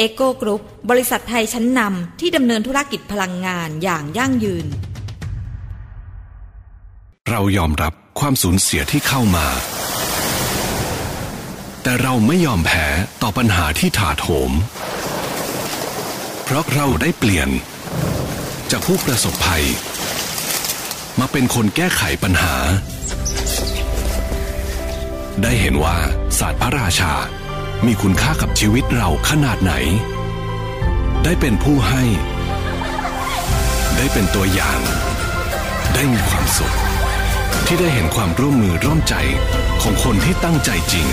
เอ็กโกกรุ๊ปบริษัทไทยชั้นนำที่ดำเนินธุรกิจพลังงานอย่างยั่งยืน เรายอมรับความสูญเสียที่เข้ามา แต่เราไม่ยอมแพ้ต่อปัญหาที่ถาโถม เพราะเราได้เปลี่ยน จากผู้ประสบภัย มาเป็นคนแก้ไขปัญหา ได้เห็นว่าศาสตร์พระราชา มีคุณค่ากับชีวิตเราขนาดไหน ได้เป็นผู้ให้ ได้เป็นตัวอย่าง ได้มีความสุข ที่ได้เห็นความร่วมมือร่วมใจของคนที่ตั้งใจจริง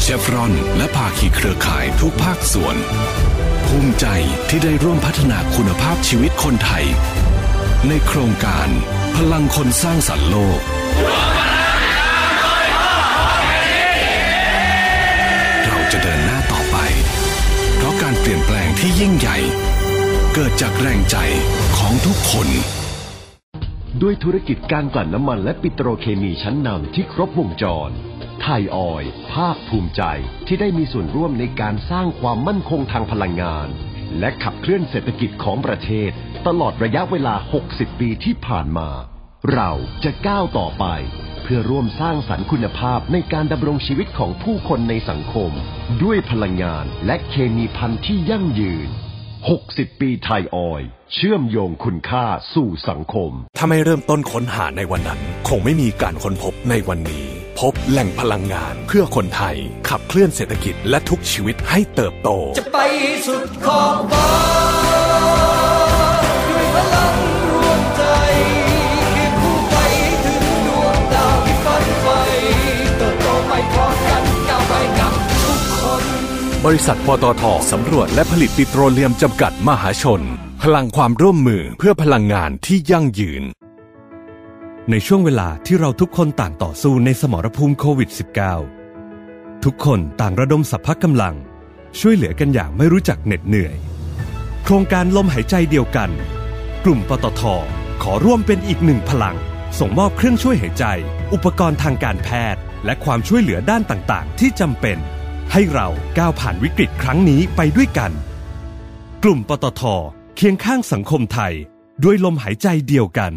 เชฟรอนและภาคีเครือข่ายทุกภาคส่วน ภูมิใจที่ได้ร่วมพัฒนาคุณภาพชีวิตคนไทย ในโครงการพลังคนสร้างสรรค์โลก ลี่ยนแปลงที่ยิ่งใหญ่ เกิดจากแรงใจของทุกคน ด้วยธุรกิจการกลั่นน้ำมันและปิโตรเคมีชั้นนำที่ครบวงจร ไทยออยภาคภูมิใจที่ได้มีส่วนร่วมในการสร้างความมั่นคงทางพลังงาน และขับเคลื่อนเศรษฐกิจของประเทศ ตลอดระยะเวลา 60 ปีที่ผ่านมา เราจะก้าวต่อไป พื่อร่วมสร้างสรรค์คุณภาพในการดำรงชีวิตของผู้คนในสังคม ด้วยพลังงานและเคมีพันธุ์ที่ยั่งยืน 60 ปีไทยออยล์เชื่อมโยงคุณค่าสู่สังคม ถ้าไม่เริ่มต้นค้นหาในวันนั้น คงไม่มีการค้นพบในวันนี้ พบแหล่งพลังงานเพื่อคนไทย ขับเคลื่อนเศรษฐกิจและทุกชีวิตให้เติบโต จะไปสุดขอบฟ้า บริษัทปตทสำรวจและผลิตปิโตรเลียมจำกัดมหาชน พลังความร่วมมือเพื่อพลังงานที่ยั่งยืน ในช่วงเวลาที่เราทุกคนต่างต่อสู้ในสมรภูมิโควิด -19 ทุกคนต่างระดมสรรพกำลัง ช่วยเหลือกันอย่างไม่รู้จักเหน็ดเหนื่อย โครงการลมหายใจเดียวกัน กลุ่มปตทขอร่วมเป็นอีกหนึ่งพลัง ส่งมอบเครื่องช่วยหายใจ อุปกรณ์ทางการแพทย์ และความช่วยเหลือด้านต่าง ๆ ที่จำเป็น ให้เราก้าวผ่านวิกฤตครั้งนี้ไปด้วยกัน กลุ่มปตทเคียงข้างสังคมไทย ด้วยลมหายใจเดียวกัน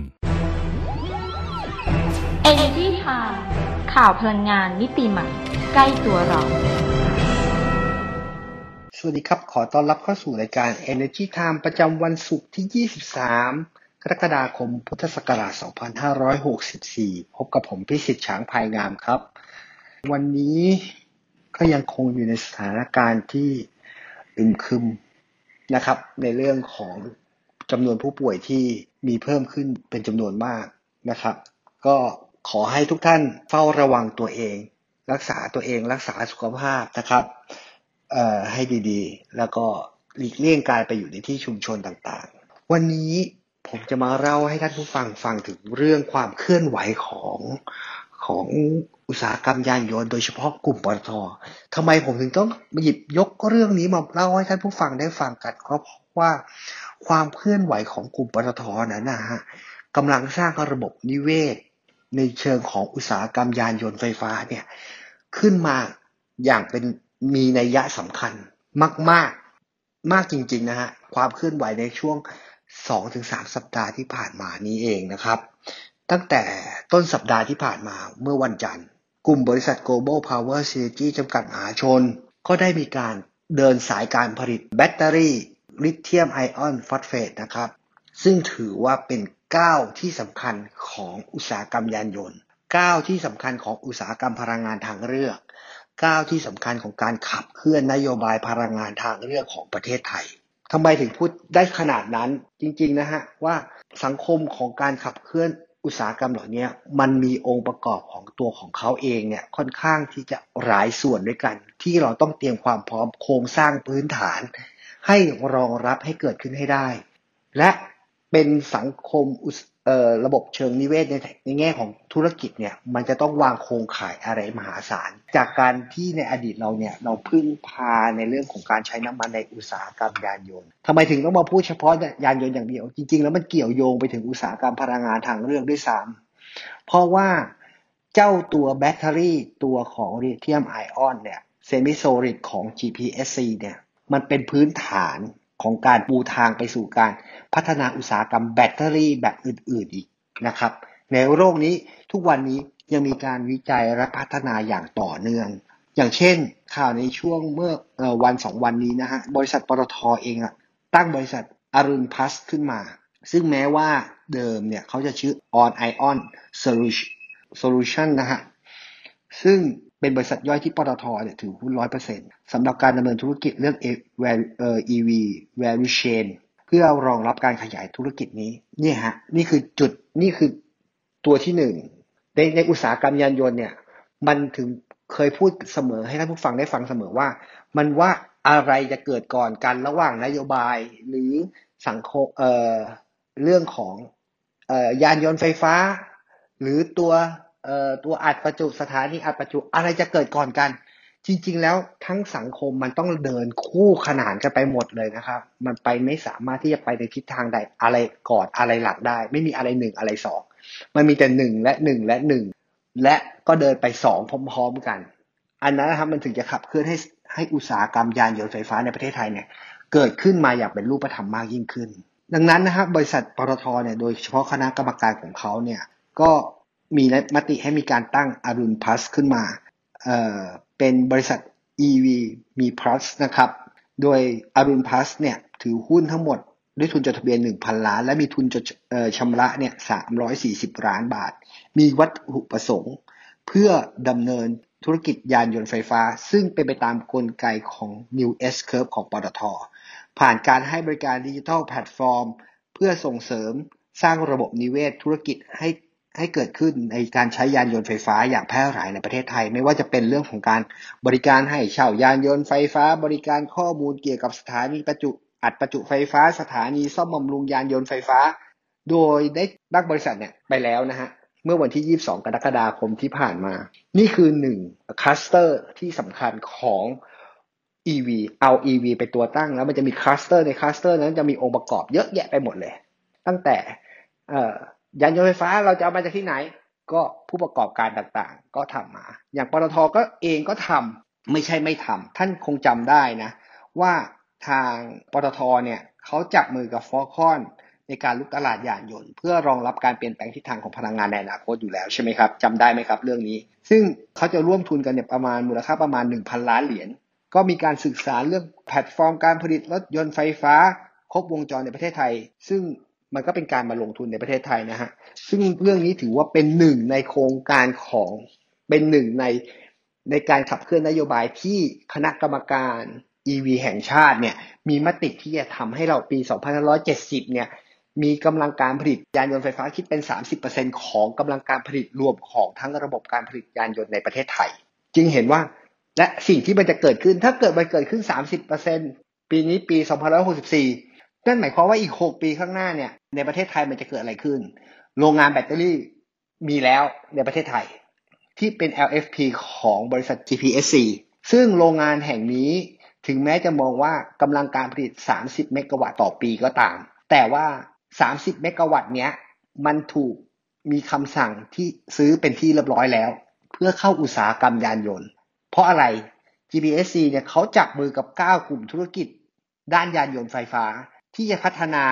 Energy Time ข่าวพลังงานมิติใหม่ ใกล้ตัวเรา สวัสดีครับ ขอต้อนรับเข้าสู่รายการ Energy Time ประจำวันศุกร์ที่ 23 กรกฎาคม พุทธศักราช 2564 พบกับผมพิสิทธิ์ช้างภายงามครับ วันนี้ ก็ยังคงอยู่ในสถานการณ์ที่อึมครึมนะครับ ในเรื่องของจำนวนผู้ป่วยที่มีเพิ่มขึ้นเป็นจำนวนมากนะครับ ก็ขอให้ทุกท่านเฝ้าระวังตัวเอง รักษาตัวเองรักษาสุขภาพนะครับให้ดีๆ แล้วก็หลีกเลี่ยงการไปอยู่ในที่ชุมชนต่างๆ วันนี้ผมจะมาเล่าให้ท่านผู้ฟังฟังถึงเรื่องความเคลื่อนไหวของ ของอุตสาหกรรมยานยนต์โดยเฉพาะกลุ่มปตททำไมผมถึงต้องหยิบยกเรื่องนี้มาเล่าให้ท่านผู้ฟังได้ฟังกันก็เพราะว่าความเคลื่อนไหวของกลุ่มปตทนั้นนะฮะกำลังสร้างระบบนิเวศ ในเชิงของอุตสาหกรรมยานยนต์ไฟฟ้าเนี่ยขึ้นมาอย่างเป็นมีนัยยะสำคัญมากๆมากจริงๆนะฮะความเคลื่อนไหวในช่วง 2-3 สัปดาห์ที่ผ่านมานี้เองนะครับ ตั้งแต่ต้นสัปดาห์ที่ผ่านมาเมื่อวันจันทร์ กลุ่มบริษัท Global Power Synergy จำกัดมหาชน ก็ได้มีการเดินสายการผลิตแบตเตอรี่ลิเธียมไอออนฟอสเฟตนะครับ ซึ่งถือว่าเป็นก้าวที่สำคัญของอุตสาหกรรมยานยนต์ก้าวที่สำคัญของอุตสาหกรรมพลังงานทางเลือกก้าวที่สำคัญของการขับเคลื่อนนโยบายพลังงานทางเลือกของประเทศไทยทำไมถึงพูดได้ขนาดนั้นจริงๆนะฮะว่าสังคมของการขับเคลื่อน อุตสาหกรรมเหล่านี้มันมีองค์ประกอบของตัวของเขาเองเนี่ยค่อนข้างที่จะหลายส่วนด้วยกัน ที่เราต้องเตรียมความพร้อมโครงสร้างพื้นฐาน ให้รองรับให้เกิดขึ้นให้ได้ และเป็นสังคม ระบบเชิงนิเวศในในแง่ของธุรกิจเนี่ยมันจะต้องวางโครงข่ายอะไรมหาศาล จากการที่ในอดีตเราเนี่ยเราพึ่งพาในเรื่องของการใช้น้ำมันในอุตสาหกรรมยานยนต์ทำไมถึงต้องมาพูดเฉพาะยานยนต์อย่างเดียว จริง ๆ แล้วมันเกี่ยวโยงไปถึงอุตสาหกรรมพลังงานทางเลือกด้วยซ้ำเพราะว่าเจ้าตัวแบตเตอรี่ตัวของลิเธียมไอออนเนี่ย semi-solid ของ GPSC เนี่ยมันเป็นพื้นฐาน ของการปูทางไปสู่การพัฒนาอุตสาหกรรมแบตเตอรี่แบบอื่นๆอีกนะครับ ในโลกนี้ทุกวันนี้ยังมีการวิจัยและพัฒนาอย่างต่อเนื่อง อย่างเช่น ข่าวในช่วงเมื่อวันสองวันนี้นะฮะบริษัทปตทเองอะตั้งบริษัทอรุณพัสขึ้นมา ซึ่งแม้ว่าเดิมเนี่ยเขาจะชื่อ On Ion Solution นะฮะซึ่ง เป็นบริษัทย่อยที่ปตทเนี่ยถือหุ้นร้อยเปอร์เซ็นต์สำหรับการดำเนินธุรกิจเรื่อง EV value chain เพื่อรองรับการขยายธุรกิจนี้นี่ฮะนี่คือจุดนี่คือตัวที่หนึ่งในในอุตสาหกรรมยานยนต์เนี่ย มันถึงเคยพูดเสมอให้ท่านผู้ฟังได้ฟังเสมอว่า มันว่าอะไรจะเกิดก่อนกันระหว่างนโยบายหรือสังคมเอ่อเรื่องของเอ่อยานยนต์ไฟฟ้า หรือตัว ตัวอัดประจุสถานีอัดประจุอะไรจะเกิดก่อนกัน จริง ๆ แล้วทั้งสังคมมันต้องเดินคู่ขนานกันไปหมดเลยนะครับ มันไปไม่สามารถที่จะไปในทิศทางใดอะไรก่อนอะไรหลังได้ ไม่มีอะไรหนึ่งอะไรสองมันมีแต่หนึ่งและหนึ่งและหนึ่งและก็เดินไปสองพร้อม ๆ กัน อันนั้นนะครับมันถึงจะขับเคลื่อนให้ให้อุตสาหกรรมยานยนต์ไฟฟ้าในประเทศไทยเนี่ยเกิดขึ้นมาอย่างเป็นรูปธรรมมากยิ่งขึ้น ดังนั้นนะครับบริษัทปตทเนี่ยโดยเฉพาะคณะกรรมการของเขาเนี่ยก็ มีมติให้มีการตั้งอารุณพัสขึ้นมาเอ่อเป็นบริษัท EV มี plus นะครับ โดยอารุณพัสเนี่ยถือหุ้นทั้งหมดด้วยทุนจดทะเบียน 1,000 ล้าน และมีทุนจดชำระเนี่ย340 ล้านบาท มีวัตถุประสงค์ เพื่อดำเนินธุรกิจยานยนต์ไฟฟ้า ซึ่งเป็นไปตามกลไกของ New S Curve ของปตท ผ่านการให้บริการดิจิทัลแพลตฟอร์ม เพื่อส่งเสริมสร้างระบบนิเวศธุรกิจให้ ให้เกิดขึ้นในการใช้ยานยนต์ไฟฟ้าอย่างแพร่หลายในประเทศไทย ไม่ว่าจะเป็นเรื่องของการบริการให้เช่ายานยนต์ไฟฟ้า บริการข้อมูลเกี่ยวกับสถานีประจุอัดประจุไฟฟ้า สถานีซ่อมบำรุงยานยนต์ไฟฟ้า โดยได้ตั้งบริษัทเนี่ยไปแล้วนะฮะเมื่อวันที่ 22 กรกฎาคมที่ผ่านมา นี่คือหนึ่งคลัสเตอร์ที่สำคัญของ EV เอา EV ไปตัวตั้งแล้วมันจะมีคลัสเตอร์ในคลัสเตอร์นั้นจะมีองค์ประกอบเยอะแยะไปหมดเลย ตั้งแต่ ยานยนต์ไฟฟ้าเราจะเอามาจากที่ไหน ก็ผู้ประกอบการต่างๆ ก็ทำมา อย่างปตทก็เองก็ทำไม่ใช่ไม่ทำท่านคงจำได้นะ ว่าทางปตทเนี่ยเขาจับมือกับ Foxconn ในการรุกตลาดยานยนต์ เพื่อรองรับการเปลี่ยนแปลงทิศทางของพลังงานในอนาคตอยู่แล้วใช่ไหมครับจำได้ไหมครับเรื่องนี้ ซึ่งเขาจะร่วมทุนกันเนี่ยประมาณมูลค่าประมาณ 1,000 ล้านเหรียญก็มีการศึกษาเรื่องแพลตฟอร์มการผลิตรถยนต์ไฟฟ้า ครบวงจรในประเทศไทย ซึ่ง มันก็เป็นการมาลงทุนในประเทศไทยนะฮะ ซึ่งเรื่องนี้ถือว่าเป็นหนึ่งในโครงการของเป็นหนึ่งในในการขับเคลื่อนนโยบายที่คณะกรรมการ EV แห่งชาติเนี่ยมีมติที่จะทำให้เราปี 2570 เนี่ยมีกำลังการผลิตยานยนต์ไฟฟ้าคิดเป็น 30%ของกำลังการผลิตรวมของทั้งระบบการผลิตยานยนต์ในประเทศไทย จึงเห็นว่าและสิ่งที่มันจะเกิดขึ้นถ้าเกิดมันเกิดขึ้น 30%ปีนี้ปี 2564 นั่นหมายความว่าอีก6ปีข้างหน้าเนี่ย ในประเทศไทยมันจะเกิดอะไรขึ้น โรงงานแบตเตอรี่มีแล้วในประเทศไทย ที่เป็น LFP ของบริษัท GPSC ซึ่งโรงงานแห่งนี้ถึงแม้จะมองว่ากำลังการผลิต 30 เมกะวัตต์ต่อปีก็ตาม แต่ว่า 30 เมกะวัตต์เนี้ยมันถูกมีคำสั่งที่ซื้อเป็นที่เรียบร้อยแล้ว เพื่อเข้าอุตสาหกรรมยานยนต์ เพราะอะไร GPSC เนี่ยเขาจับมือกับ 9 กลุ่มธุรกิจ ด้านยานยนต์ไฟฟ้า ที่จะพัฒนา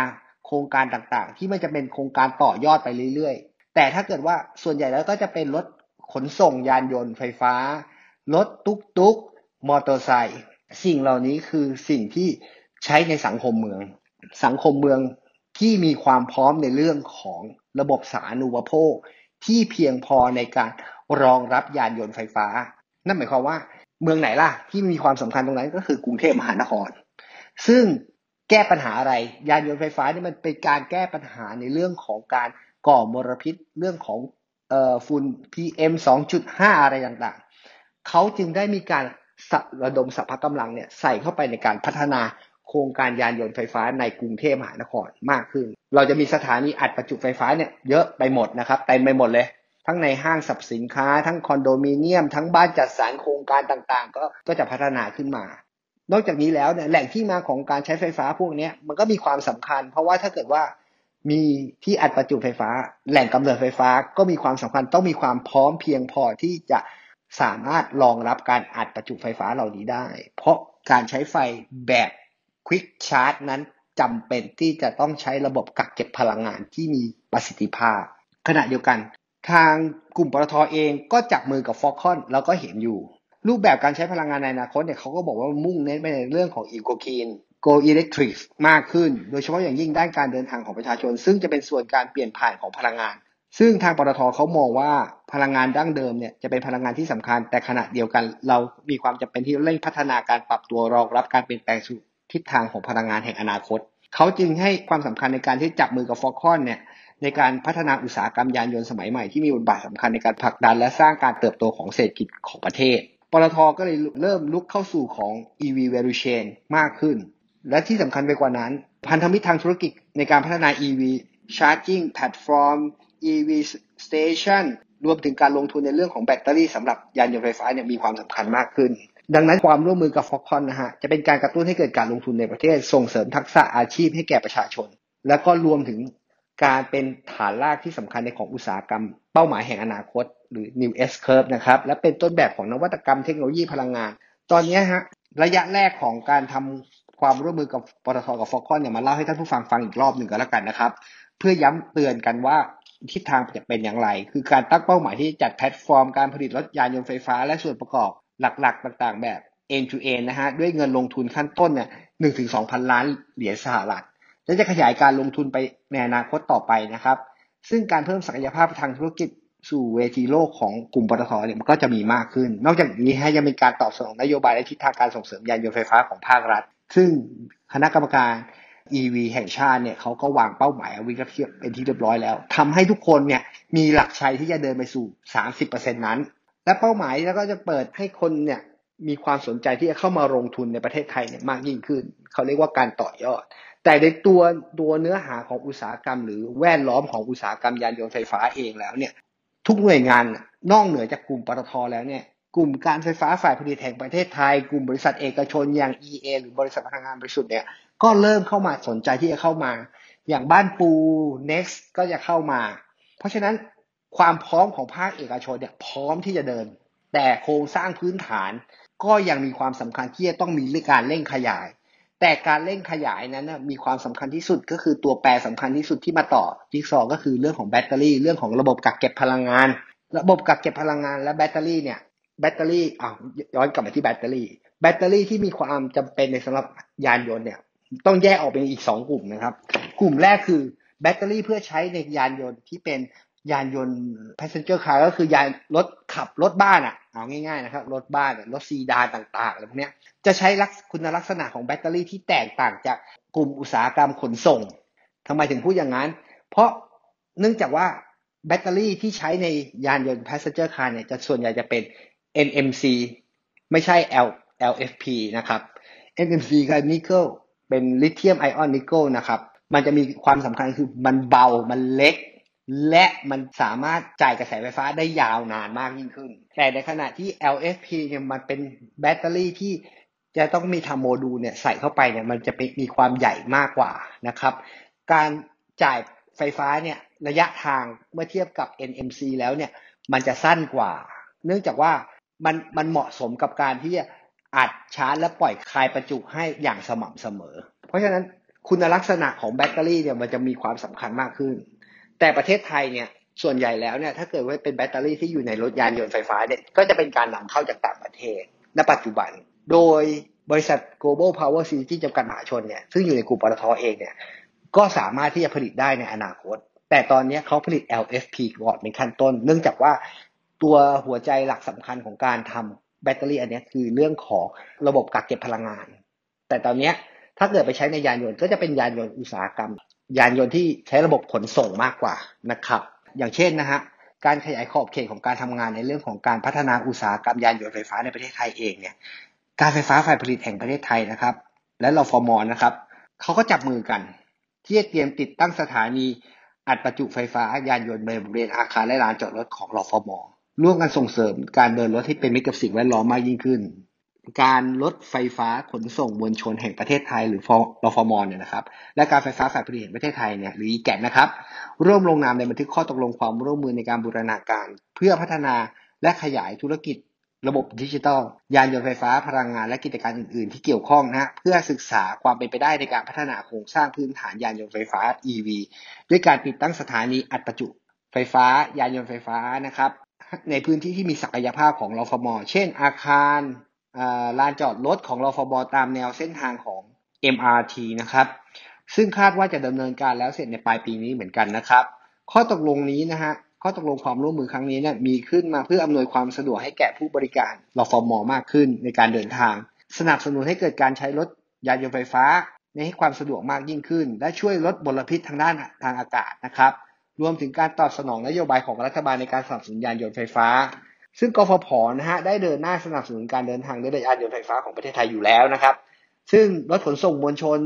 โครงการต่างๆ ที่มันจะเป็นโครงการต่อยอดไปเรื่อยๆ แต่ถ้าเกิดว่าส่วนใหญ่แล้วก็จะเป็นรถขนส่งยานยนต์ไฟฟ้า รถตุ๊กตุ๊กมอเตอร์ไซค์สิ่งเหล่านี้คือสิ่งที่ใช้ในสังคมเมือง สังคมเมืองที่มีความพร้อมในเรื่องของระบบสาธารณูปโภค ที่เพียงพอในการรองรับยานยนต์ไฟฟ้า นั่นหมายความว่าเมืองไหนล่ะที่มีความสำคัญตรงนั้นก็คือกรุงเทพมหานคร ซึ่ง แก้ปัญหาอะไร ยานยนต์ไฟฟ้านี่มันเป็นการแก้ปัญหาในเรื่องของการก่อมลพิษเรื่องของเอ่อฝุ่น PM 2.5 อะไรต่างๆ เขาจึงได้มีการระดมสรรพกำลังเนี่ยใส่เข้าไปในการพัฒนาโครงการยานยนต์ไฟฟ้าในกรุงเทพมหานครมากขึ้น เราจะมีสถานีอัดประจุไฟฟ้าเนี่ยเยอะไปหมดนะครับเต็มไปหมดเลย ทั้งในห้างสรรพสินค้า ทั้งคอนโดมิเนียม ทั้งบ้านจัดสรรโครงการต่างๆ ก็ก็จะพัฒนาขึ้นมา นอกจากนี้แล้วเนี่ยแหล่งที่มาของการใช้ไฟฟ้าพวกนี้มันก็มีความสำคัญ เพราะว่าถ้าเกิดว่ามีที่อัดประจุไฟฟ้า แหล่งกำเนิดไฟฟ้าก็มีความสำคัญต้องมีความพร้อมเพียงพอที่จะสามารถรองรับการอัดประจุไฟฟ้าเหล่านี้ได้ เพราะการใช้ไฟแบบควิกชาร์จนั้นจำเป็นที่จะต้องใช้ระบบกักเก็บพลังงานที่มีประสิทธิภาพ ขณะเดียวกัน ทางกลุ่มปตทเองก็จับมือกับฟอคคอนแล้วก็เห็นอยู่ รูปแบบการใช้พลังงานในอนาคตเนี่ยเขาก็บอกว่ามุ่งเน้นไปในเรื่องของอีโคคีน go electric มากขึ้น โดยเฉพาะอย่างยิ่งด้านการเดินทางของประชาชน ซึ่งจะเป็นส่วนการเปลี่ยนผ่านของพลังงาน ซึ่งทางปตทเขามองว่าพลังงานดั้งเดิมเนี่ยจะเป็นพลังงานที่สำคัญ แต่ขณะเดียวกันเรามีความจำเป็นที่เร่งพัฒนาการปรับตัวรองรับการเปลี่ยนแปลงสู่ทิศทางของพลังงานแห่งอนาคต เขาจึงให้ความสำคัญในการที่จับมือกับฟอคคอนเนี่ยในการพัฒนาอุตสาหกรรมยานยนต์สมัยใหม่ที่มีบทบาทสำคัญในการผลักดันและสร้างการเติบโตของเศรษฐกิจของประเทศ ปตทก็เลยเริ่มลุกเข้าสู่ของ EV value chain มากขึ้น และที่สำคัญไปกว่านั้น พันธมิตรทางธุรกิจในการพัฒนา EV charging platform EV station รวมถึงการลงทุนในเรื่องของแบตเตอรี่สำหรับยานยนต์ไฟฟ้าเนี่ยมีความสำคัญมากขึ้น ดังนั้นความร่วมมือกับฟอคคอนนะฮะจะเป็นการกระตุ้นให้เกิดการลงทุนในประเทศ ส่งเสริมทักษะอาชีพให้แก่ประชาชน แล้วก็รวมถึงการเป็นฐานรากที่สำคัญในของอุตสาหกรรม เป้าหมายแห่งอนาคต หรือ New S Curve นะครับ และเป็นต้นแบบของนวัตกรรมเทคโนโลยีพลังงาน ตอนนี้ฮะระยะแรกของการทำความร่วมมือกับปตทกับ Foxconn เนี่ยมาเล่าให้ท่านผู้ฟังฟังอีกรอบหนึ่งก็แล้วกันนะครับ เพื่อย้ำเตือนกันว่าทิศทางจะเป็นอย่างไร คือการตั้งเป้าหมายที่จัดแพลตฟอร์มการผลิตรถยานยนต์ไฟฟ้า และส่วนประกอบหลักๆ ต่างๆ แบบ end to end นะฮะด้วยเงินลงทุนขั้นต้นเนี่ยหนึ่งถึงสองพันล้านเหรียญสหรัฐและจะขยายการลงทุนไปในอนาคตต่อไปนะครับ ซึ่งการเพิ่มศักยภาพทางธุรกิจ สู่เวทีโลกของกลุ่มปตทเนี่ยมันก็จะมีมากขึ้น นอกจากนี้ให้ยังมีการตอบสนองนโยบายและทิศทางการส่งเสริมยานยนต์ไฟฟ้าของภาครัฐ ซึ่งคณะกรรมการ EV แห่งชาติเนี่ยเขาก็วางเป้าหมายเอาไว้เป็นที่เรียบร้อยแล้วทำให้ทุกคนเนี่ยมีหลักชัยที่จะเดินไปสู่ 30%นั้น และเป้าหมายแล้วก็จะเปิดให้คนเนี่ยมีความสนใจที่จะเข้ามาลงทุนในประเทศไทยเนี่ยมากยิ่งขึ้น เขาเรียกว่าการต่อยอด แต่ในตัวตัวเนื้อหาของอุตสาหกรรม หรือแวดล้อมของอุตสาหกรรมยานยนต์ไฟฟ้าเองแล้วเนี่ย ทุกหน่วยงานนอกเหนือจากกลุ่มปตทแล้วเนี่ยกลุ่มการไฟฟ้าฝ่ายผลิตแห่งประเทศไทย กลุ่มบริษัทเอกชนอย่าง EA หรือบริษัทพลังงานบริสุทธิ์เนี่ยก็เริ่มเข้ามาสนใจที่จะเข้ามา อย่างบ้านปู next ก็จะเข้ามา เพราะฉะนั้นความพร้อมของภาคเอกชนเนี่ยพร้อมที่จะเดิน แต่โครงสร้างพื้นฐานก็ยังมีความสำคัญที่จะต้องมีการเร่งขยาย แต่การเร่งขยายนั้นมีความสำคัญที่สุดก็คือตัวแปรสำคัญที่สุดที่มาต่อจิ๊กซอว์ก็คือเรื่องของแบตเตอรี่ เรื่องของระบบกักเก็บพลังงาน ระบบกักเก็บพลังงานและแบตเตอรี่เนี่ยแบตเตอรี่อ้าวย้อนกลับมาที่แบตเตอรี่ แบตเตอรี่ที่มีความจำเป็นในสำหรับยานยนต์เนี่ยต้องแยกออกเป็นอีกสองกลุ่มนะครับ กลุ่มแรกคือแบตเตอรี่เพื่อใช้ในยานยนต์ที่เป็น ยานยนต์ passenger car ก็คือยานรถขับรถบ้านอะเอาง่ายๆนะครับรถบ้านรถซีดานต่างๆอะไรพวกนี้จะใช้ลักคุณลักษณะของแบตเตอรี่ที่แตกต่างจากกลุ่มอุตสาหกรรมขนส่งทำไมถึงพูดอย่างนั้น เพราะเนื่องจากว่าแบตเตอรี่ที่ใช้ในยานยนต์ passenger car เนี่ยจะส่วนใหญ่จะเป็น NMC ไม่ใช่ L LFP นะครับ NMC คือนิกเกิลเป็นลิเธียมไอออนนิกเกิลนะครับ มันจะมีความสำคัญคือมันเบา มันเล็ก และมันสามารถจ่ายกระแสไฟฟ้าได้ยาวนานมากยิ่งขึ้น แต่ในขณะที่ LFP เนี่ยมันเป็นแบตเตอรี่ที่จะต้องมีทำโมดูลเนี่ยใส่เข้าไปเนี่ยมันจะมีความใหญ่มากกว่านะครับ การจ่ายไฟฟ้าเนี่ยระยะทางเมื่อเทียบกับ NMC แล้วเนี่ยมันจะสั้นกว่า เนื่องจากว่ามันมันเหมาะสมกับการที่จะอัดชาร์จและปล่อยคลายประจุให้อย่างสม่ำเสมอ เพราะฉะนั้นคุณลักษณะของแบตเตอรี่เนี่ยมันจะมีความสำคัญมากขึ้น แต่ประเทศไทยเนี่ยส่วนใหญ่แล้วเนี่ยถ้าเกิดว่าเป็นแบตเตอรี่ที่อยู่ในรถยานยนต์ไฟฟ้าเนี่ยก็จะเป็นการนำเข้าจากต่างประเทศ ณปัจจุบัน โดยบริษัท global power synergy จำกัดมหาชนเนี่ยซึ่งอยู่ในกลุ่มปตทเองเนี่ยก็สามารถที่จะผลิตได้ในอนาคต แต่ตอนนี้เขาผลิต LFP ก่อนเป็นขั้นต้น เนื่องจากว่าตัวหัวใจหลักสำคัญของการทำแบตเตอรี่อันนี้คือเรื่องของระบบกักเก็บพลังงาน แต่ตอนนี้ถ้าเกิดไปใช้ในยานยนต์ก็จะเป็นยานยนต์อุตสาหกรรม ยานยนต์ที่ใช้ระบบขนส่งมากกว่านะครับ อย่างเช่นนะฮะการขยายขอบเขตของการทำงานในเรื่องของการพัฒนาอุตสาหกรรมยานยนต์ไฟฟ้าในประเทศไทยเองเนี่ยการไฟฟ้าฝ่ายผลิตแห่งประเทศไทยนะครับ และรฟมนะครับเขาก็จับมือกัน ที่จะเตรียมติดตั้งสถานีอัดประจุไฟฟ้ายานยนต์ในบริเวณอาคารและลานจอดรถของรฟมร่วมกันส่งเสริมการเดินรถที่เป็นมิตรกับสิ่งแวดล้อมมากยิ่งขึ้น การลดไฟฟ้าขนส่งมวลชนแห่งประเทศไทย หรือรฟมเนี่ยนะครับ และการไฟฟ้าฝ่ายผลิตแห่งประเทศไทยเนี่ยหรือแกนะครับ ร่วมลงนามในบันทึกข้อตกลงความร่วมมือในการบูรณาการ เพื่อพัฒนาและขยายธุรกิจระบบดิจิทัล ยานยนต์ไฟฟ้าพลังงานและกิจการอื่น ๆ ที่เกี่ยวข้องนะเพื่อศึกษาความเป็นไปได้ในการพัฒนาโครงสร้างพื้นฐานยานยนต์ไฟฟ้า EV ด้วยการติดตั้งสถานีอัดประจุไฟฟ้ายานยนต์ไฟฟ้านะครับในพื้นที่ที่มีศักยภาพของรฟม เช่น อาคาร ลานจอดรถของรฟมตามแนวเส้นทางของ MRT นะครับ ซึ่งคาดว่าจะดำเนินการแล้วเสร็จในปลายปีนี้เหมือนกันนะครับ ข้อตกลงนี้นะฮะข้อตกลงความร่วมมือครั้งนี้เนี่ยมีขึ้นมาเพื่ออำนวยความสะดวกให้แก่ผู้บริการรฟมมากขึ้นในการเดินทาง สนับสนุนให้เกิดการใช้รถยานยนต์ไฟฟ้าในให้ความสะดวกมากยิ่งขึ้น และช่วยลดมลพิษทางด้านทางอากาศนะครับ รวมถึงการตอบสนองนโยบายของรัฐบาลในการสนับสนุนยานยนต์ไฟฟ้า ซึ่งกฟผนะฮะได้เดินหน้าสนับสนุนการเดินทางด้วยยานยนต์ไฟฟ้าของประเทศไทยอยู่แล้วนะครับ ซึ่งรถขนส่งมวลชน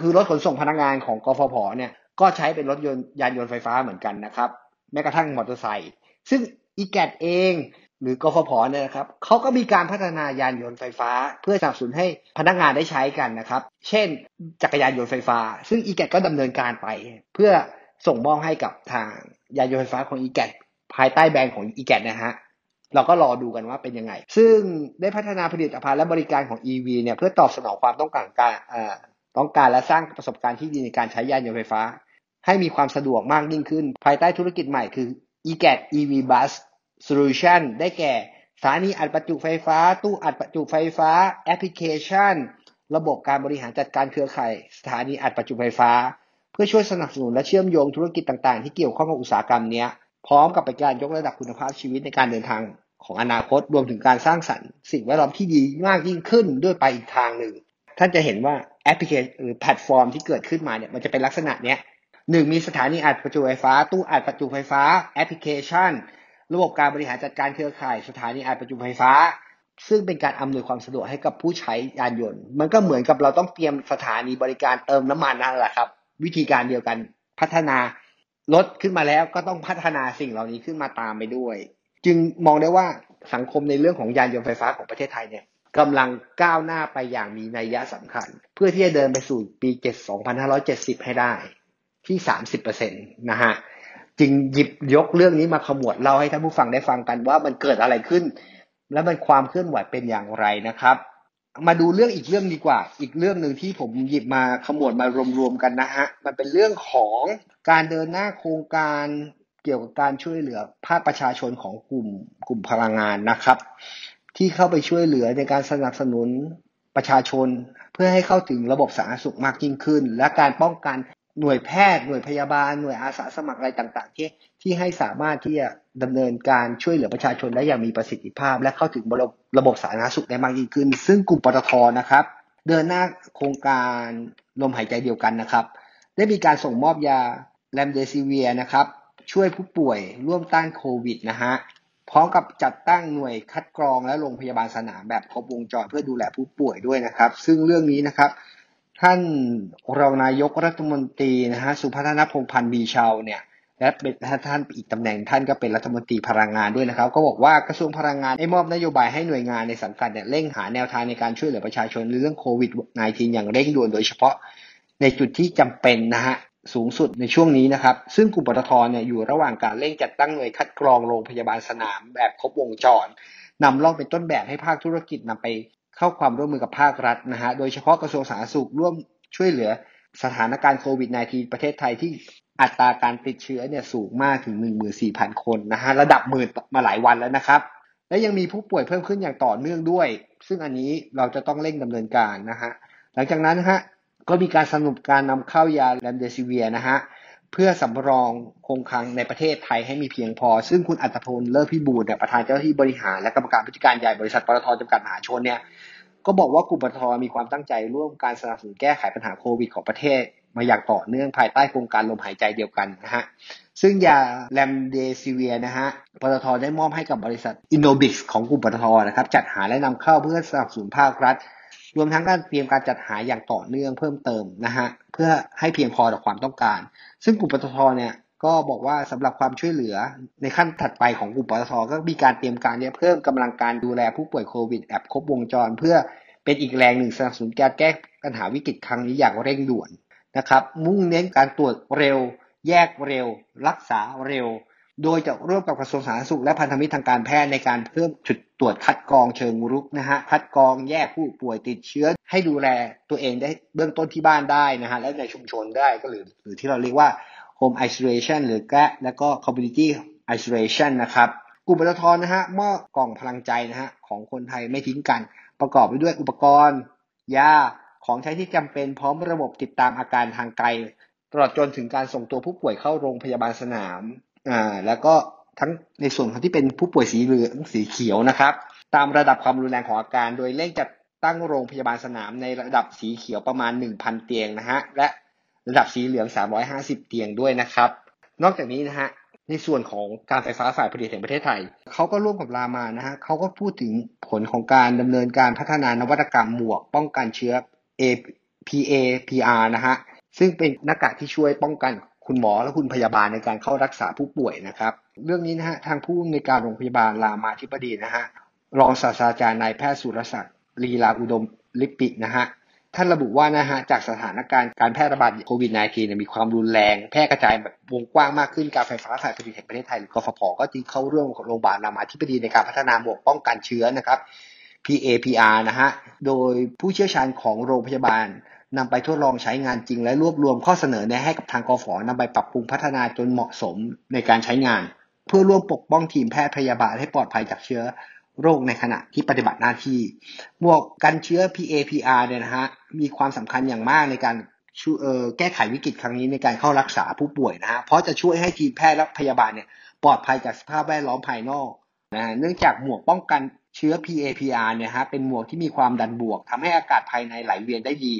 คือรถขนส่งพนักงานของกฟผเนี่ยก็ใช้เป็นรถยนต์ยานยนต์ไฟฟ้าเหมือนกันนะครับ แม้กระทั่งมอเตอร์ไซค์ซึ่งอีแกเองหรือกฟผเนี่ยนะครับเขาก็มีการพัฒนายานยนต์ไฟฟ้า เพื่อสนับสนุนให้พนักงานได้ใช้กันนะครับ เช่น จักรยานยนต์ไฟฟ้า ซึ่งอีแกก็ดำเนินการไป เพื่อส่งมอบให้กับทางยานยนต์ไฟฟ้าของอีแกภายใต้แบรนด์ของอีแกนะฮะ เราก็รอดูกันว่าเป็นยังไง ซึ่งได้พัฒนาผลิตภัณฑ์และบริการของ EV เนี่ยเพื่อตอบสนองความต้องการการต้องการและสร้างประสบการณ์ที่ดีในการใช้ยานยนต์ไฟฟ้า ให้มีความสะดวกมากยิ่งขึ้น ภายใต้ธุรกิจใหม่คือ eGat EV Bus Solution ได้แก่สถานีอัดประจุไฟฟ้า ตู้อัดประจุไฟฟ้า แอปพลิเคชัน ระบบการบริหารจัดการเครือข่ายสถานีอัดประจุไฟฟ้า เพื่อช่วยสนับสนุนและเชื่อมโยงธุรกิจต่างๆ ที่เกี่ยวข้องกับอุตสาหกรรมนี้ พร้อมกับเป็นการยกระดับคุณภาพชีวิตในการเดินทางของอนาคตรวมถึงการสร้างสรรค์สิ่งแวดล้อมที่ดีมากยิ่งขึ้นด้วยไปอีกทางหนึ่ง ท่านจะเห็นว่าแอปพลิเคชันหรือแพลตฟอร์มที่เกิดขึ้นมาเนี่ยมันจะเป็นลักษณะเนี้ยหนึ่งมีสถานีอัดประจุไฟฟ้า ตู้อัดประจุไฟฟ้า แอปพลิเคชัน ระบบการบริหารจัดการเครือข่าย สถานีอัดประจุไฟฟ้า ซึ่งเป็นการอำนวยความสะดวกให้กับผู้ใช้ยานยนต์ มันก็เหมือนกับเราต้องเตรียมสถานีบริการเติมน้ำมันนั่นแหละครับ วิธีการเดียวกันพัฒนา รถขึ้นมาแล้วก็ต้องพัฒนาสิ่งเหล่านี้ขึ้นมาตามไปด้วย จึงมองได้ว่าสังคมในเรื่องของยานยนต์ไฟฟ้าของประเทศไทยเนี่ยกำลังก้าวหน้าไปอย่างมีนัยยะสำคัญ เพื่อที่จะเดินไปสู่ปี7 2570 ให้ได้ที่ 30%นะฮะจึงหยิบยกเรื่องนี้มาขมวดเล่าให้ท่านผู้ฟังได้ฟังกันว่ามันเกิดอะไรขึ้น และมันความเคลื่อนไหวเป็นอย่างไรนะครับ มาดูเรื่องอีกเรื่องดีกว่า อีกเรื่องหนึ่งที่ผมหยิบมาขมวดมารวมๆกันนะฮะ มันเป็นเรื่องของการเดินหน้าโครงการเกี่ยวกับการช่วยเหลือภาคประชาชนของกลุ่มกลุ่มพลังงานนะครับ ที่เข้าไปช่วยเหลือในการสนับสนุนประชาชน เพื่อให้เข้าถึงระบบสาธารณสุขมากยิ่งขึ้น และการป้องกัน หน่วยแพทย์หน่วยพยาบาลหน่วยอาสาสมัครอะไรต่าง ๆ ที่ที่ให้สามารถที่จะดำเนินการช่วยเหลือประชาชนได้อย่างมีประสิทธิภาพ และเข้าถึงระบบระบบสาธารณสุขได้มากยิ่งขึ้น ซึ่งกลุ่มปตทนะครับ เดินหน้าโครงการลมหายใจเดียวกันนะครับ ได้มีการส่งมอบยาแรมเดซิเวียนะครับ ช่วยผู้ป่วยร่วมต้านโควิดนะฮะพร้อมกับจัดตั้งหน่วยคัดกรองและโรงพยาบาลสนามแบบครบวงจรเพื่อดูแลผู้ป่วยด้วยนะครับ ซึ่งเรื่องนี้นะครับ ท่านรองนายกรัฐมนตรีนะฮะสุพัฒนพงพันธ์มีชาวเนี่ยและเป็นท่านอีกตำแหน่งท่านก็เป็นรัฐมนตรีพลังงานด้วยนะครับ ก็บอกว่ากระทรวงพลังงานได้มอบนโยบายให้หน่วยงานในสังกัดเนี่ยเร่งหาแนวทางในการช่วยเหลือประชาชนเรื่องโควิด -19 อย่างเร่งด่วนโดยเฉพาะในจุดที่จำเป็นนะฮะสูงสุดในช่วงนี้นะครับ ซึ่งกลุ่มปตทเนี่ยอยู่ระหว่างการเร่งจัดตั้งหน่วยคัดกรองโรงพยาบาลสนามแบบครบวงจรนำล่องเป็นต้นแบบให้ภาคธุรกิจนำไป เข้าความร่วมมือกับภาครัฐนะฮะ โดยเฉพาะกระทรวงสาธารณสุขร่วมช่วยเหลือสถานการณ์โควิด -19 ประเทศไทยที่อัตราการติดเชื้อเนี่ยสูงมากถึง 14,000 คนนะฮะ ระดับหมื่นมาหลายวันแล้วนะครับ และยังมีผู้ป่วยเพิ่มขึ้นอย่างต่อเนื่องด้วย ซึ่งอันนี้เราจะต้องเร่งดำเนินการนะฮะ หลังจากนั้นนะฮะก็มีการสนับการนำเข้ายาเรมเดซิเวียร์นะฮะ เพื่อสำรองคงคลังในประเทศไทยให้มีเพียงพอ ซึ่งคุณอัตพลเลิศพิบูลเนี่ยประธานเจ้าหน้าที่บริหารและกรรมการผู้จัดการใหญ่บริษัทปตทจำกัดมหาชนเนี่ยก็บอกว่ากลุ่มปตทมีความตั้งใจร่วมการสนับสนุนแก้ไขปัญหาโควิดของประเทศ มาอย่างต่อเนื่องภายใต้โครงการลมหายใจเดียวกันนะฮะซึ่งยาเรมเดซิเวียร์นะฮะปตทได้มอบให้กับบริษัท Innobic ของกลุ่มปตทนะครับจัดหาและนำเข้าเพื่อสนับสนุนภาครัฐ รวมทั้งการเตรียมการจัดหาอย่างต่อเนื่องเพิ่มเติมนะฮะเพื่อให้เพียงพอต่อความต้องการ ซึ่งกลุ่มปตทเนี่ยก็บอกว่าสำหรับความช่วยเหลือในขั้นถัดไปของกลุ่มปตทก็มีการเตรียมการเนี่ยเพิ่มกำลังการดูแลผู้ป่วยโควิดแบบครบวงจร เพื่อเป็นอีกแรงหนึ่งสนับสนุนการแก้ปัญหาวิกฤตครั้งนี้อย่างเร่งด่วนนะครับมุ่งเน้นการตรวจเร็ว แยกเร็ว รักษาเร็ว โดยจะร่วมกับกระทรวงสาธารณสุขและพันธมิตรทางการแพทย์ในการเพิ่มจุดตรวจคัดกรองเชิงรุกนะฮะ คัดกรองแยกผู้ป่วยติดเชื้อ ให้ดูแลตัวเองได้เบื้องต้นที่บ้านได้นะฮะ และในชุมชนได้ก็หรือหรือที่เราเรียกว่า home isolation หรือแกะแล้วก็ community isolation นะครับ กลุ่มปตทนะฮะมอบกล่องพลังใจนะฮะของคนไทยไม่ทิ้งกัน ประกอบไปด้วยอุปกรณ์ ยา ของใช้ที่จำเป็นพร้อมระบบติดตามอาการทางไกล ตลอดจนถึงการส่งตัวผู้ป่วยเข้าโรงพยาบาลสนาม อ่าแล้วก็ทั้งในส่วนของที่เป็นผู้ป่วยสีเหลืองสีเขียวนะครับ ตามระดับความรุนแรงของอาการ โดยเร่งจัดตั้งโรงพยาบาลสนามในระดับสีเขียวประมาณ 1,000 เตียงนะฮะและระดับสีเหลือง 350 เตียงด้วยนะครับ นอกจากนี้นะฮะในส่วนของการไฟฟ้าฝ่ายผลิตแห่งประเทศไทย เขาก็ร่วมกับรามานะฮะเขาก็พูดถึงผลของการดำเนินการพัฒนานวัตกรรมหมวก ป้องกันเชื้อ APA-PR นะฮะซึ่งเป็นหน้ากากที่ช่วยป้องกัน คุณหมอและคุณพยาบาลในการเข้ารักษาผู้ป่วยนะครับ เรื่องนี้นะฮะทางผู้ในวยการโรงพยาบาลรามาธิบดีนะฮะรองศาสตราจารย์นายแพทย์สุรศักดิ์ลีลาอุดมลิปินะฮะท่านระบุว่านะฮะจากสถานการณ์การแพร่ระบาดโควิด -19 เนี่ยมีความรุนแรง แพร่กระจายแบบวงกว้างมากขึ้นการไฟฟ้าฝ่ายผลิตแห่งประเทศไทยหรือกฟผก็จึงเข้าร่วมกับโรงพยาบาลรามาธิบดีในการพัฒนาหมวกป้องกันเชื้อนะครับ PAPR นะฮะโดยผู้เชี่ยวชาญของโรงพยาบาล นำไปทดลองใช้งานจริง และรวบรวมข้อเสนอแนะให้กับทางกฟนำไปปรับปรุงพัฒนาจนเหมาะสมในการใช้งาน เพื่อร่วมปกป้องทีมแพทย์พยาบาลให้ปลอดภัยจากเชื้อโรคในขณะที่ปฏิบัติหน้าที่หมวกกันเชื้อ PAPR เนี่ยนะฮะมีความสำคัญอย่างมากในการช่วยแก้ไขวิกฤตครั้งนี้ในการเข้ารักษาผู้ป่วยนะฮะเพราะจะช่วยให้ทีมแพทย์และพยาบาลเนี่ยปลอดภัยจากสภาพแวดล้อมภายนอกนะฮะเนื่องจากหมวกป้องกันเชื้อ PAPR เนี่ยฮะเป็นหมวกที่มีความดันบวกทำให้อากาศภายในไหลเวียนได้ดี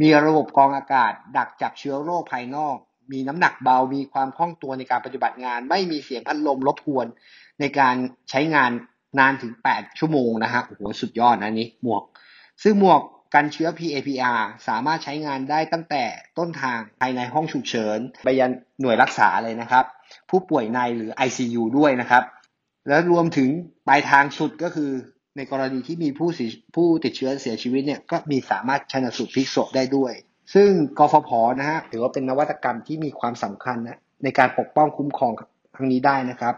มีระบบกรองอากาศ ดักจับเชื้อโรคภายนอก มีน้ำหนักเบา มีความคล่องตัวในการปฏิบัติงาน ไม่มีเสียงพัดลมรบกวนในการใช้งานนานถึง 8 ชั่วโมงนะฮะ โอ้โห สุดยอดนะนี้หมวก ซึ่งหมวกกันเชื้อ PAPR สามารถใช้งานได้ตั้งแต่ต้นทางภายในห้องฉุกเฉิน ไปยันหน่วยรักษาเลยนะครับ ผู้ป่วยในหรือ ICU ด้วยนะครับ แล้วรวมถึงปลายทางสุดก็คือ ในกรณีที่มีผู้ผู้ติดเชื้อเสียชีวิตเนี่ยก็มีสามารถชนสูตรพลิกศพได้ด้วย ซึ่งกฟผนะฮะถือว่าเป็นนวัตกรรมที่มีความสำคัญนะในการปกป้องคุ้มครองครั้งนี้ได้นะครับ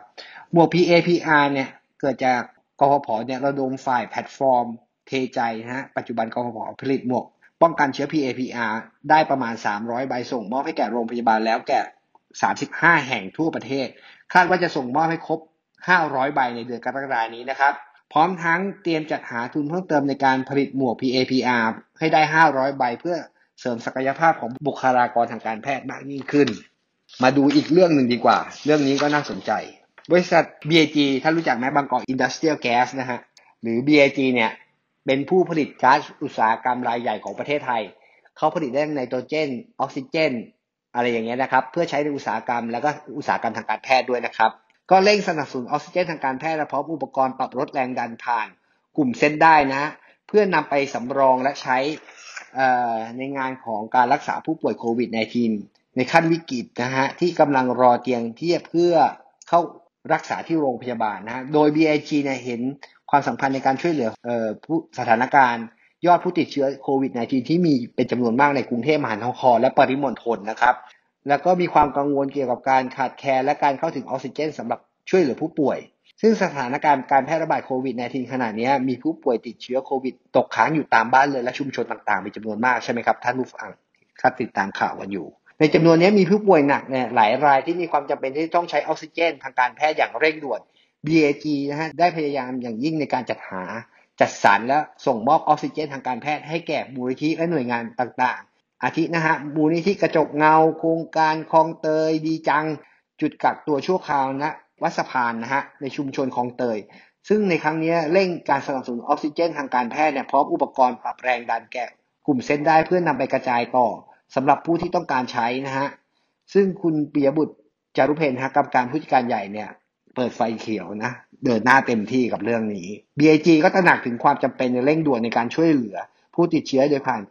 หมวก PAPR เนี่ยเกิดจากกฟผเนี่ยระดมฝ่ายแพลตฟอร์ม เทใจนะฮะปัจจุบันกฟผผลิตหมวก ป้องกันเชื้อ PAPR ได้ประมาณ 300 ใบส่งมอบให้แก่โรงพยาบาลแล้วแก่ 35 แห่งทั่วประเทศ คาดว่าจะส่งมอบให้ครบ 500 ใบในเดือนกรกฎานี้นะครับ พร้อมทั้งเตรียมจัดหาทุนเพิ่มเติมในการผลิตหมวก PAPR ให้ได้ 500 ใบเพื่อเสริมศักยภาพของบุคลากรทางการแพทย์มากยิ่งขึ้น มาดูอีกเรื่องหนึ่งดีกว่า เรื่องนี้ก็น่าสนใจ บริษัท BAG ถ้ารู้จักไหมบางกอก Industrial Gas นะฮะ หรือ BAG เนี่ย เป็นผู้ผลิตก๊าซอุตสาหกรรมรายใหญ่ของประเทศไทย เขาผลิตได้ไนโตรเจน ออกซิเจน อะไรอย่างเงี้ยนะครับ เพื่อใช้ในอุตสาหกรรมแล้วก็อุตสาหกรรมทางการแพทย์ด้วยนะครับ ก็เร่งสนับสนุนออกซิเจนทางการแพทย์และพร้อมอุปกรณ์ปรับลดแรงดันผ่านกลุ่มเส้นได้นะ เพื่อนำไปสำรองและใช้ในงานของการรักษาผู้ป่วยโควิด -19 ในขั้นวิกฤตนะฮะที่กำลังรอเตียงเที่เพื่อเข้ารักษาที่โรงพยาบาลนะฮะโดย BIG เนี่ยเห็นความสำคัญในการช่วยเหลือผู้สถานการณ์ ยอดผู้ติดเชื้อโควิด -19 ที่มีเป็นจำนวนมากในกรุงเทพมหานครและปริมณฑลนะครับ แล้วก็มีความกังวลเกี่ยวกับการขาดแคลนและการเข้าถึงออกซิเจนสำหรับช่วยเหลือผู้ป่วย ซึ่งสถานการณ์การแพร่ระบาดโควิด -19 ขณะนี้มีผู้ป่วยติดเชื้อโควิด ตกค้างอยู่ตามบ้านเลยและชุมชนต่างๆมีจำนวนมากใช่ไหมครับท่านผู้ฟังถ้าติดตามข่าวกันอยู่ ในจำนวนนี้มีผู้ป่วยหนักเนี่ยหลายรายที่มีความจำเป็นที่ต้องใช้ออกซิเจน ทางการแพทย์อย่างเร่งด่วน BAG นะฮะได้พยายามอย่างยิ่งในการจัดหาจัดสรรและส่งมอบออกซิเจน ทางการแพทย์ให้แก่มูลนิธิและหน่วยงานต่างๆ อาทินะฮะมูลนิธิกระจกเงา โครงการคลองเตยดีจัง จุดกักตัวชั่วคราวนะวัดสะพานนะฮะในชุมชนคลองเตย ซึ่งในครั้งนี้เร่งการสนับสนุนออกซิเจนทางการแพทย์เนี่ยพร้อมอุปกรณ์ปรับแรงดันแก่กลุ่มเส้นได้เพื่อนำไปกระจายต่อสำหรับผู้ที่ต้องการใช้นะฮะซึ่งคุณปิยบุตรจารุเพนฮะกรรมการผู้จัดการใหญ่เนี่ยเปิดไฟเขียวนะ เดินหน้าเต็มที่กับเรื่องนี้ BIG ก็ตระหนักถึงความจำเป็นในเร่งด่วนในการช่วยเหลือ ผู้ติดเชื้อโดยผ่าน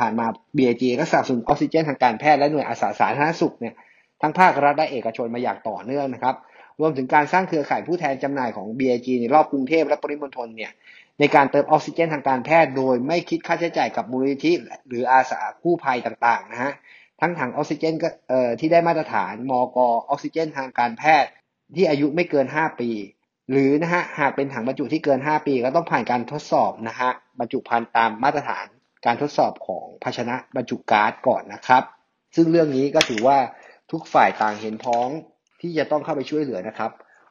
ผ่านมา BIG ก็สนับสนุนออกซิเจนทางการแพทย์และหน่วยอาสาสาธารณสุขเนี่ยทั้งภาครัฐและเอกชนมาอย่างต่อเนื่องนะครับ รวมถึงการสร้างเครือข่ายผู้แทนจำหน่ายของ BIG ในรอบกรุงเทพและปริมณฑลเนี่ยในการเติมออกซิเจนทางการแพทย์โดยไม่คิดค่าใช้จ่ายกับมูลนิธิหรืออาสากู้ภัยต่างๆนะฮะทั้งถังออกซิเจนก็ที่ได้มาตรฐานมกออกซิเจนทางการแพทย์ที่อายุไม่เกิน 5 ปี หรือนะฮะหากเป็นถังบรรจุที่เกิน 5 ปีก็ต้องผ่านการทดสอบนะฮะ บรรจุภัณฑ์ตามมาตรฐานการทดสอบของภาชนะบรรจุก๊าซก่อนนะครับ ซึ่งเรื่องนี้ก็ถือว่าทุกฝ่ายต่างเห็นพ้องที่จะต้องเข้าไปช่วยเหลือนะครับ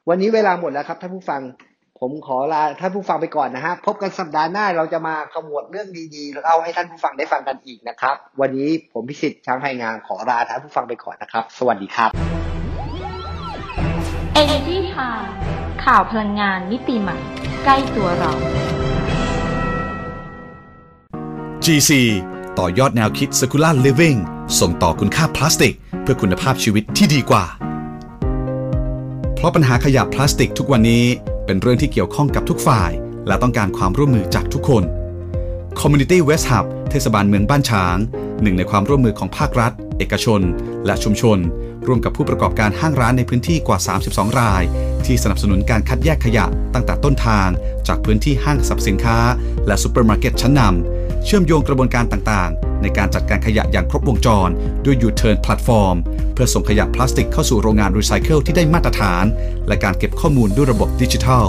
วันนี้เวลาหมดแล้วครับท่านผู้ฟังผมขอลาท่านผู้ฟังไปก่อนนะฮะพบกันสัปดาห์หน้าเราจะมาขมวดเรื่องดีๆแล้วเอาให้ท่านผู้ฟังได้ฟังกันอีกนะครับ วันนี้ผมพิสิทธิ์ช้างไพงามขอลาท่านผู้ฟังไปก่อนนะครับ สวัสดีครับ Energy Time ข่าวพลังงานมิติใหม่ ใกล้ตัวเรา GC ต่อยอดแนวคิด Circular Living ส่งต่อคุณค่าพลาสติก เพื่อคุณภาพชีวิตที่ดีกว่า เพราะปัญหาขยะพลาสติกทุกวันนี้เป็นเรื่องที่เกี่ยวข้องกับทุกฝ่าย และต้องการความร่วมมือจากทุกคน Community West Hub เทศบาลเมืองบ้านฉาง หนึ่งในความร่วมมือของภาครัฐ เอกชน และชุมชน ร่วมกับผู้ประกอบการห้างร้านในพื้นที่กว่า 32 ราย ที่สนับสนุนการคัดแยกขยะตั้งแต่ต้นทาง จากพื้นที่ห้างสรรพสินค้า และซูเปอร์มาร์เก็ตชั้นนำ เชื่อมโยงกระบวนการต่างๆ ในการจัดการขยะอย่างครบวงจร ด้วย U-Turn Platform เพื่อส่งขยะพลาสติกเข้าสู่โรงงานรีไซเคิลที่ได้มาตรฐาน และการเก็บข้อมูลด้วยระบบดิจิทัล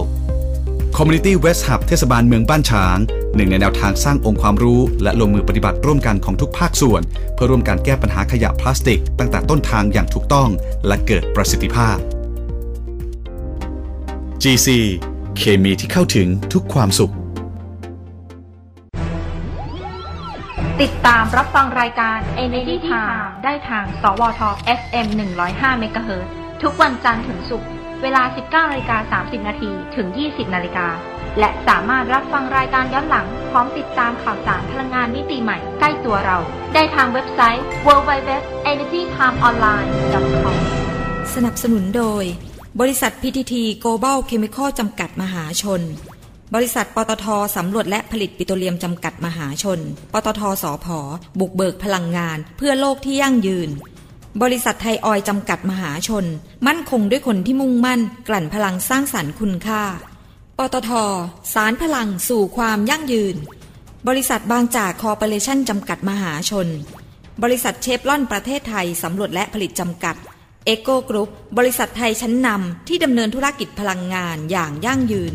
Community Waste Hub เทศบาลเมืองบ้านฉาง หนึ่งในแนวทางสร้างองค์ความรู้ และลงมือปฏิบัติร่วมกันของทุกภาคส่วน เพื่อร่วมการแก้ปัญหาขยะพลาสติก ตั้งแต่ต้นทางอย่างถูกต้อง และเกิดประสิทธิภาพ GC เคมีที่เข้าถึงทุกความสุข ติดตามรับฟังรายการ Energy Time ได้ทาง สวท FM 105 MHz ทุกวันจันทร์ถึงศุกร์เวลา 19นาฬิกา30 นาทีถึง 20นาฬิกา และสามารถรับฟังรายการย้อนหลัง พร้อมติดตามข่าวสารพลังงานมิติใหม่ใกล้ตัวเรา ได้ทางเว็บไซต์ www.energytimeonline.com สนับสนุนโดย บริษัท PTT Global Chemical จำกัดมหาชน บริษัทปตทสำรวจและผลิตปิโตรเลียมจำกัดมหาชน ปตทสอพอบุกเบิกพลังงาน เพื่อโลกที่ยั่งยืน บริษัทไทยออยจำกัดมหาชน มั่นคงด้วยคนที่มุ่งมั่น กลั่นพลังสร้างสรรค์คุณค่า ปตทสารพลังสู่ความยั่งยืน บริษัทบางจากคอร์ปอเรชั่นจำกัดมหาชน บริษัทเชฟรอนประเทศไทยสำรวจและผลิตจำกัดเอ็กโกกรุ๊ปบริษัทไทยชั้นนำที่ดำเนินธุรกิจพลังงานอย่างยั่งยืน